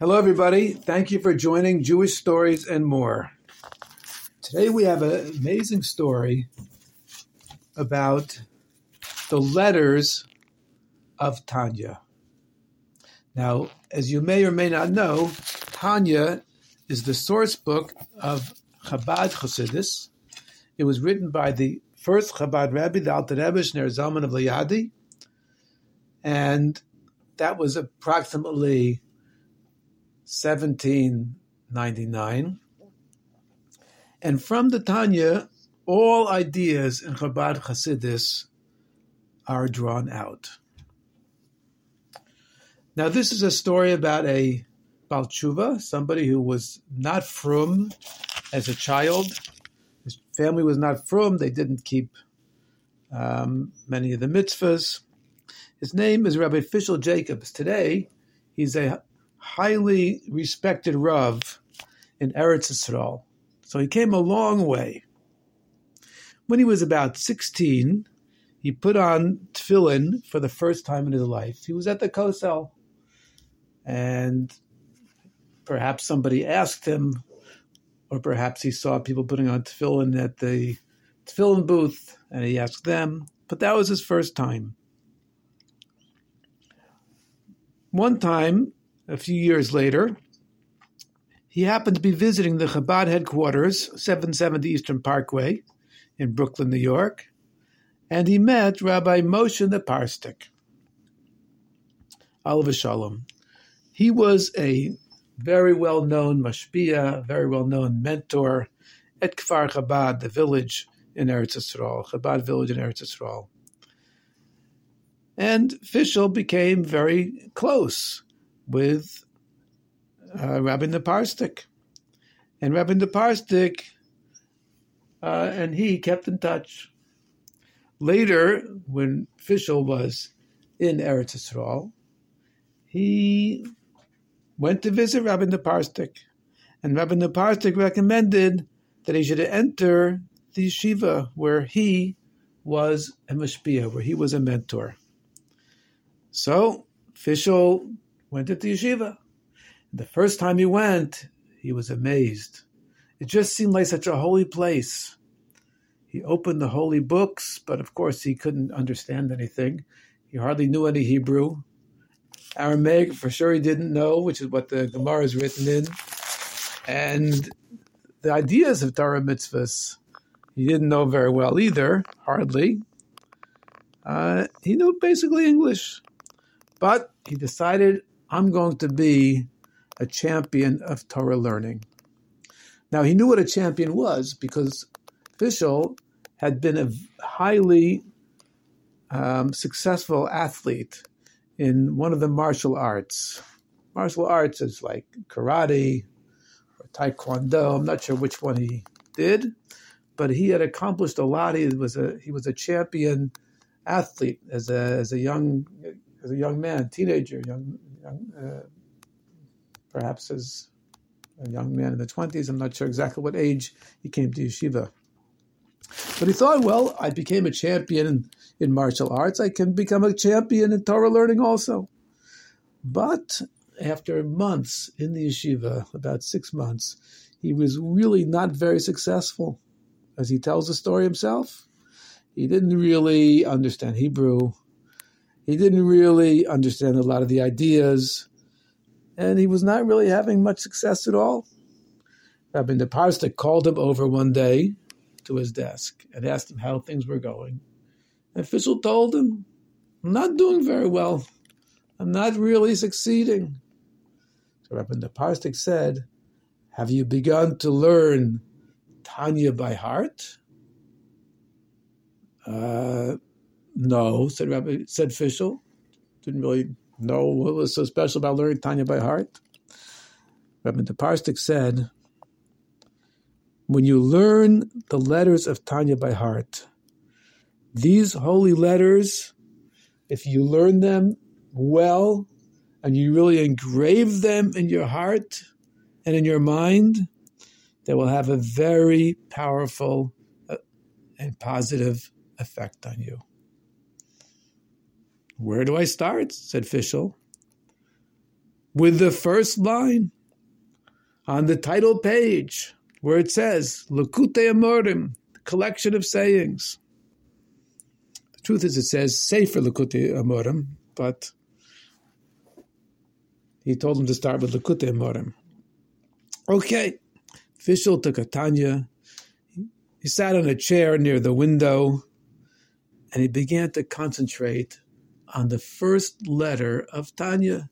Hello, everybody. Thank you for joining Jewish Stories and More. Today we have an amazing story about the letters of Tanya. Now, as you may or may not know, Tanya is the source book of Chabad Chassidus. It was written by the first Chabad Rabbi, the Alter Rebbe Shneur Zalman of Liadi, and that was approximately 1799. And from the Tanya, all ideas in Chabad Hasidus are drawn out. Now, this is a story about a Baal Teshuva, somebody who was not frum as a child. His family was not frum. They didn't keep um, many of the mitzvahs. His name is Rabbi Fishel Jacobs. Today, he's a highly respected Rav in Eretz Yisrael. So he came a long way. When he was about 16, he put on tefillin for the first time in his life. He was at the Kosel, and perhaps somebody asked him, or perhaps he saw people putting on tefillin at the tefillin booth, and he asked them. But that was his first time. One time, a few years later, he happened to be visiting the Chabad headquarters, 770 Eastern Parkway in Brooklyn, New York, and he met Rabbi Moshe the Parstik. Alav HaShalom. He was a very well known mashpia, very well known mentor at Kfar Chabad, the village in Eretz Yisrael, Chabad village in Eretz Yisrael. And Fishel became very close with uh, Rabbi Naparstik. And Rabbi Naparstik uh, and he kept in touch. Later, when Fishel was in Eretz Yisrael, he went to visit Rabbi Naparstik. And Rabbi Naparstik recommended that he should enter the yeshiva where he was a mashpia, where he was a mentor. So Fishel went to the yeshiva. The first time he went, he was amazed. It just seemed like such a holy place. He opened the holy books, but of course he couldn't understand anything. He hardly knew any Hebrew. Aramaic, for sure, he didn't know, which is what the Gemara is written in. And the ideas of Torah mitzvahs, he didn't know very well either, hardly. Uh, he knew basically English. But he decided, I'm going to be a champion of Torah learning. Now, he knew what a champion was because Fishel had been a highly um, successful athlete in one of the martial arts. Martial arts is like karate or taekwondo. I'm not sure which one he did, but he had accomplished a lot. He was a he was a champion athlete as a as a young as a young man, teenager, young, young uh, perhaps as a young man in the 20s. I'm not sure exactly what age he came to yeshiva. But he thought, well, I became a champion in, in martial arts. I can become a champion in Torah learning also. But after months in the yeshiva, about six months, he was really not very successful. As he tells the story himself, he didn't really understand Hebrew. He didn't really understand a lot of the ideas and he was not really having much success at all. Rabbi Naparstik called him over one day to his desk and asked him how things were going. And Fishel told him, I'm not doing very well. I'm not really succeeding. So Rabbi Naparstik said, Have you begun to learn Tanya by heart? Uh, no, said Rabbi said Fishel. Didn't really know what was so special about learning Tanya by heart. Rabbi Parstik said, when you learn the letters of Tanya by heart, these holy letters, if you learn them well and you really engrave them in your heart and in your mind, they will have a very powerful uh, and positive effect on you. Where do I start? said Fishel. with the first line on the title page where it says Likutei Amorim, collection of sayings. The truth is, it says Sefer Likutei Amorim, but he told him to start with Likutei Amorim. Okay, Fishel took a Tanya. He sat on a chair near the window and he began to concentrate on the first letter of Tanya,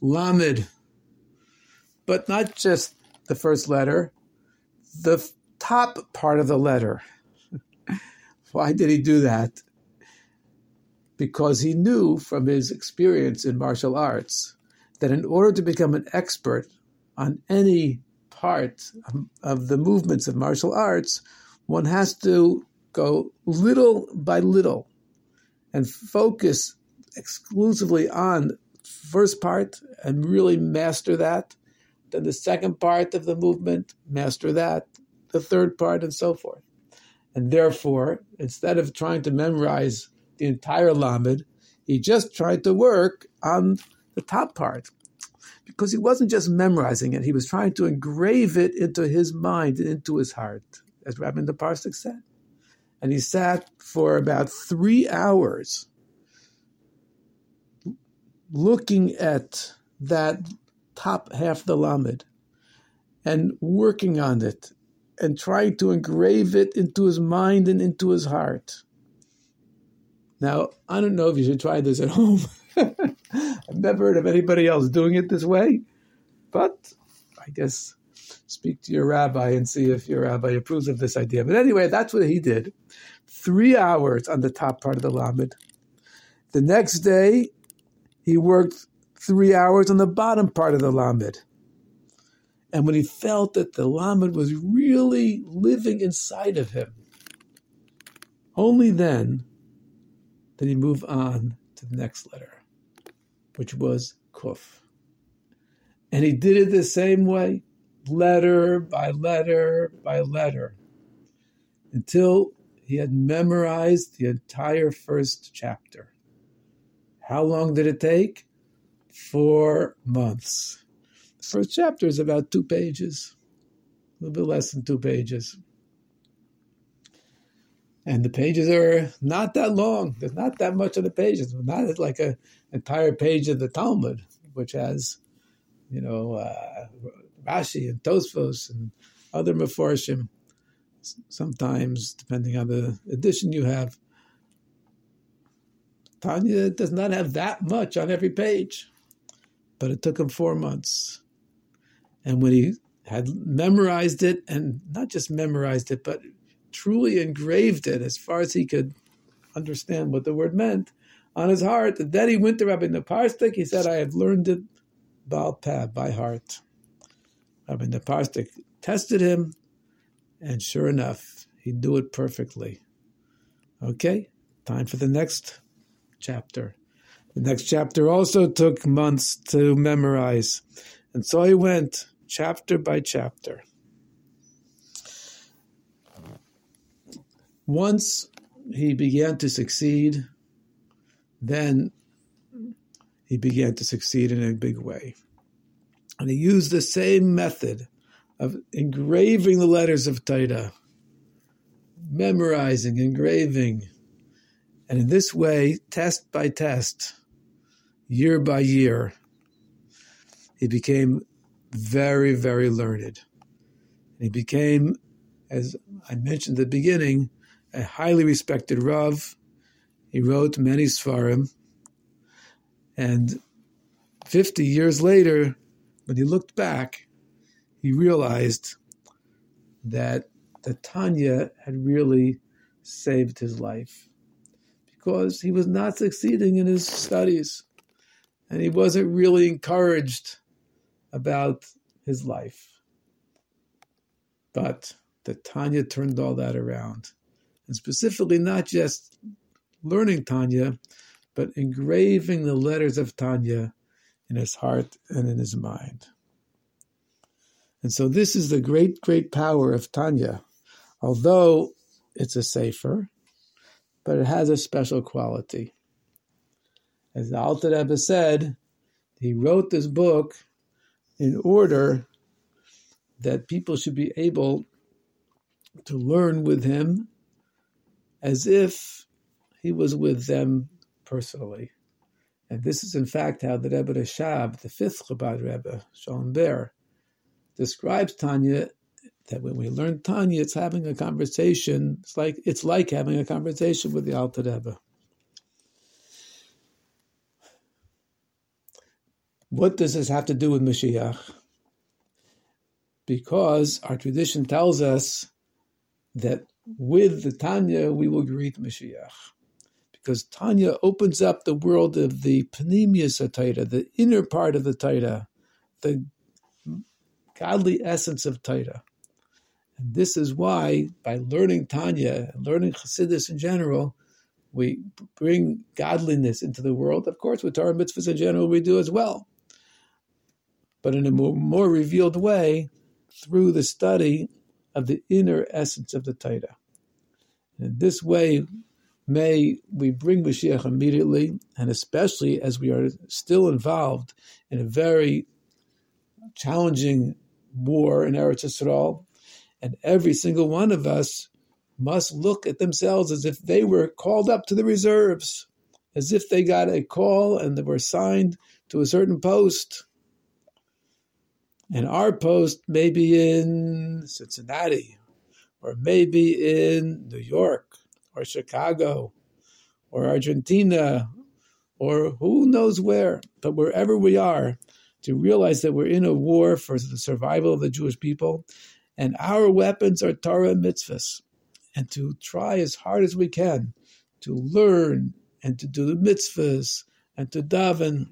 Lamed. But not just the first letter, the top part of the letter. Why did he do that? Because he knew from his experience in martial arts that in order to become an expert on any part of the movements of martial arts, one has to go little by little and focus exclusively on first part and really master that. Then the second part of the movement master that. The third part and so forth. And therefore instead of trying to memorize the entire lamed he just tried to work on the top part. Because he wasn't just memorizing it he was trying to engrave it into his mind and into his heart as Rabbi Naparstik said and he sat for about three hours looking at that top half the Lamed and working on it and trying to engrave it into his mind and into his heart. Now, I don't know if you should try this at home. I've never heard of anybody else doing it this way, but I guess speak to your rabbi and see if your rabbi approves of this idea. But anyway, that's what he did. Three hours on the top part of the Lamed. The next day, he worked three hours on the bottom part of the Lamed. And when he felt that the Lamed was really living inside of him, only then did he move on to the next letter, which was Kuf. And he did it the same way letter by letter by letter until he had memorized the entire first chapter. How long did it take? Four months. The first chapter is about two pages, a little bit less than two pages. And the pages are not that long. There's not that much of the pages. Not like an entire page of the Talmud, which has, you know, uh, Rashi and Tosfos and other Meforshim. Sometimes, depending on the edition you have, Tanya does not have that much on every page, but it took him four months. And when he had memorized it, and not just memorized it, but truly engraved it as far as he could understand what the word meant on his heart, then he went to Rabbi Naparstik. He said, I have learned it by heart. Rabbi Naparstik tested him, and sure enough, he knew it perfectly. Okay, time for the next chapter. The next chapter also took months to memorize, and so he went chapter by chapter. Once he began to succeed, then he began to succeed in a big way. And he used the same method of engraving the letters of Torah, memorizing, engraving. And in this way, test by test, year by year, he became very, very learned. He became, as I mentioned at the beginning, a highly respected Rav. He wrote many Seforim. And 50 years later, when he looked back, he realized that the Tanya had really saved his life because he was not succeeding in his studies and he wasn't really encouraged about his life. But the Tanya turned all that around. And specifically, not just learning Tanya, but engraving the letters of Tanya in his heart and in his mind. And so this is the great, great power of Tanya. Although it's a sefer, but it has a special quality. As the Alter Rebbe said, He wrote this book in order that people should be able to learn with him as if he was with them personally. And this is, in fact, how the Rebbe Rashab, the fifth Chabad Rebbe, Shalom Ber, describes Tanya. That when we learn Tanya, it's having a conversation. It's like it's like having a conversation with the Alter Rebbe. What does this have to do with Mashiach? Because our tradition tells us that with the Tanya we will greet Mashiach because Tanya opens up the world of the pnimiyus of Torah, the inner part of the Torah, the godly essence of Torah. And this is why, by learning Tanya learning Chassidus in general, we bring godliness into the world. Of course, with Torah mitzvahs in general, we do as well. But in a more, more revealed way, through the study of the inner essence of the Torah. In this way, may we bring Mashiach immediately, and especially as we are still involved in a very challenging war in Eretz Yisrael, and every single one of us must look at themselves as if they were called up to the reserves, as if they got a call and they were assigned to a certain post. And our post may be in Cincinnati, or maybe in New York, or Chicago or Argentina or who knows where, but wherever we are, to realize that we're in a war for the survival of the Jewish people, and our weapons are Torah and mitzvahs, and to try as hard as we can to learn and to do the mitzvahs and to daven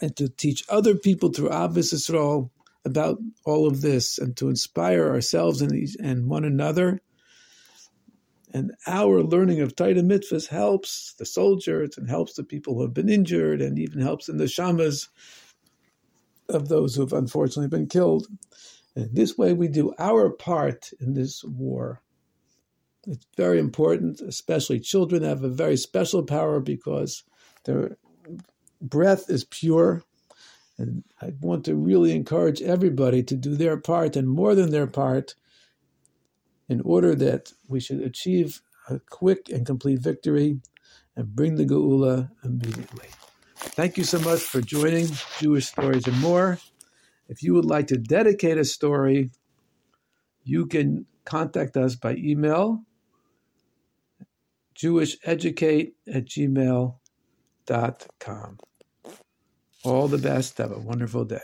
and to teach other people through Ahavas Yisrael about all of this and to inspire ourselves and, and one another and our learning of Torah mitzvahs helps the soldiers and helps the people who have been injured and even helps in the shamas of those who have unfortunately been killed. And this way we do our part in this war. It's very important, especially children have a very special power because their breath is pure. And I want to really encourage everybody to do their part and more than their part in order that we should achieve a quick and complete victory and bring the Geula immediately. Thank you so much for joining Jewish Stories and More. If you would like to dedicate a story, you can contact us by email jewisheducate at gmail.com. All the best. Have a wonderful day.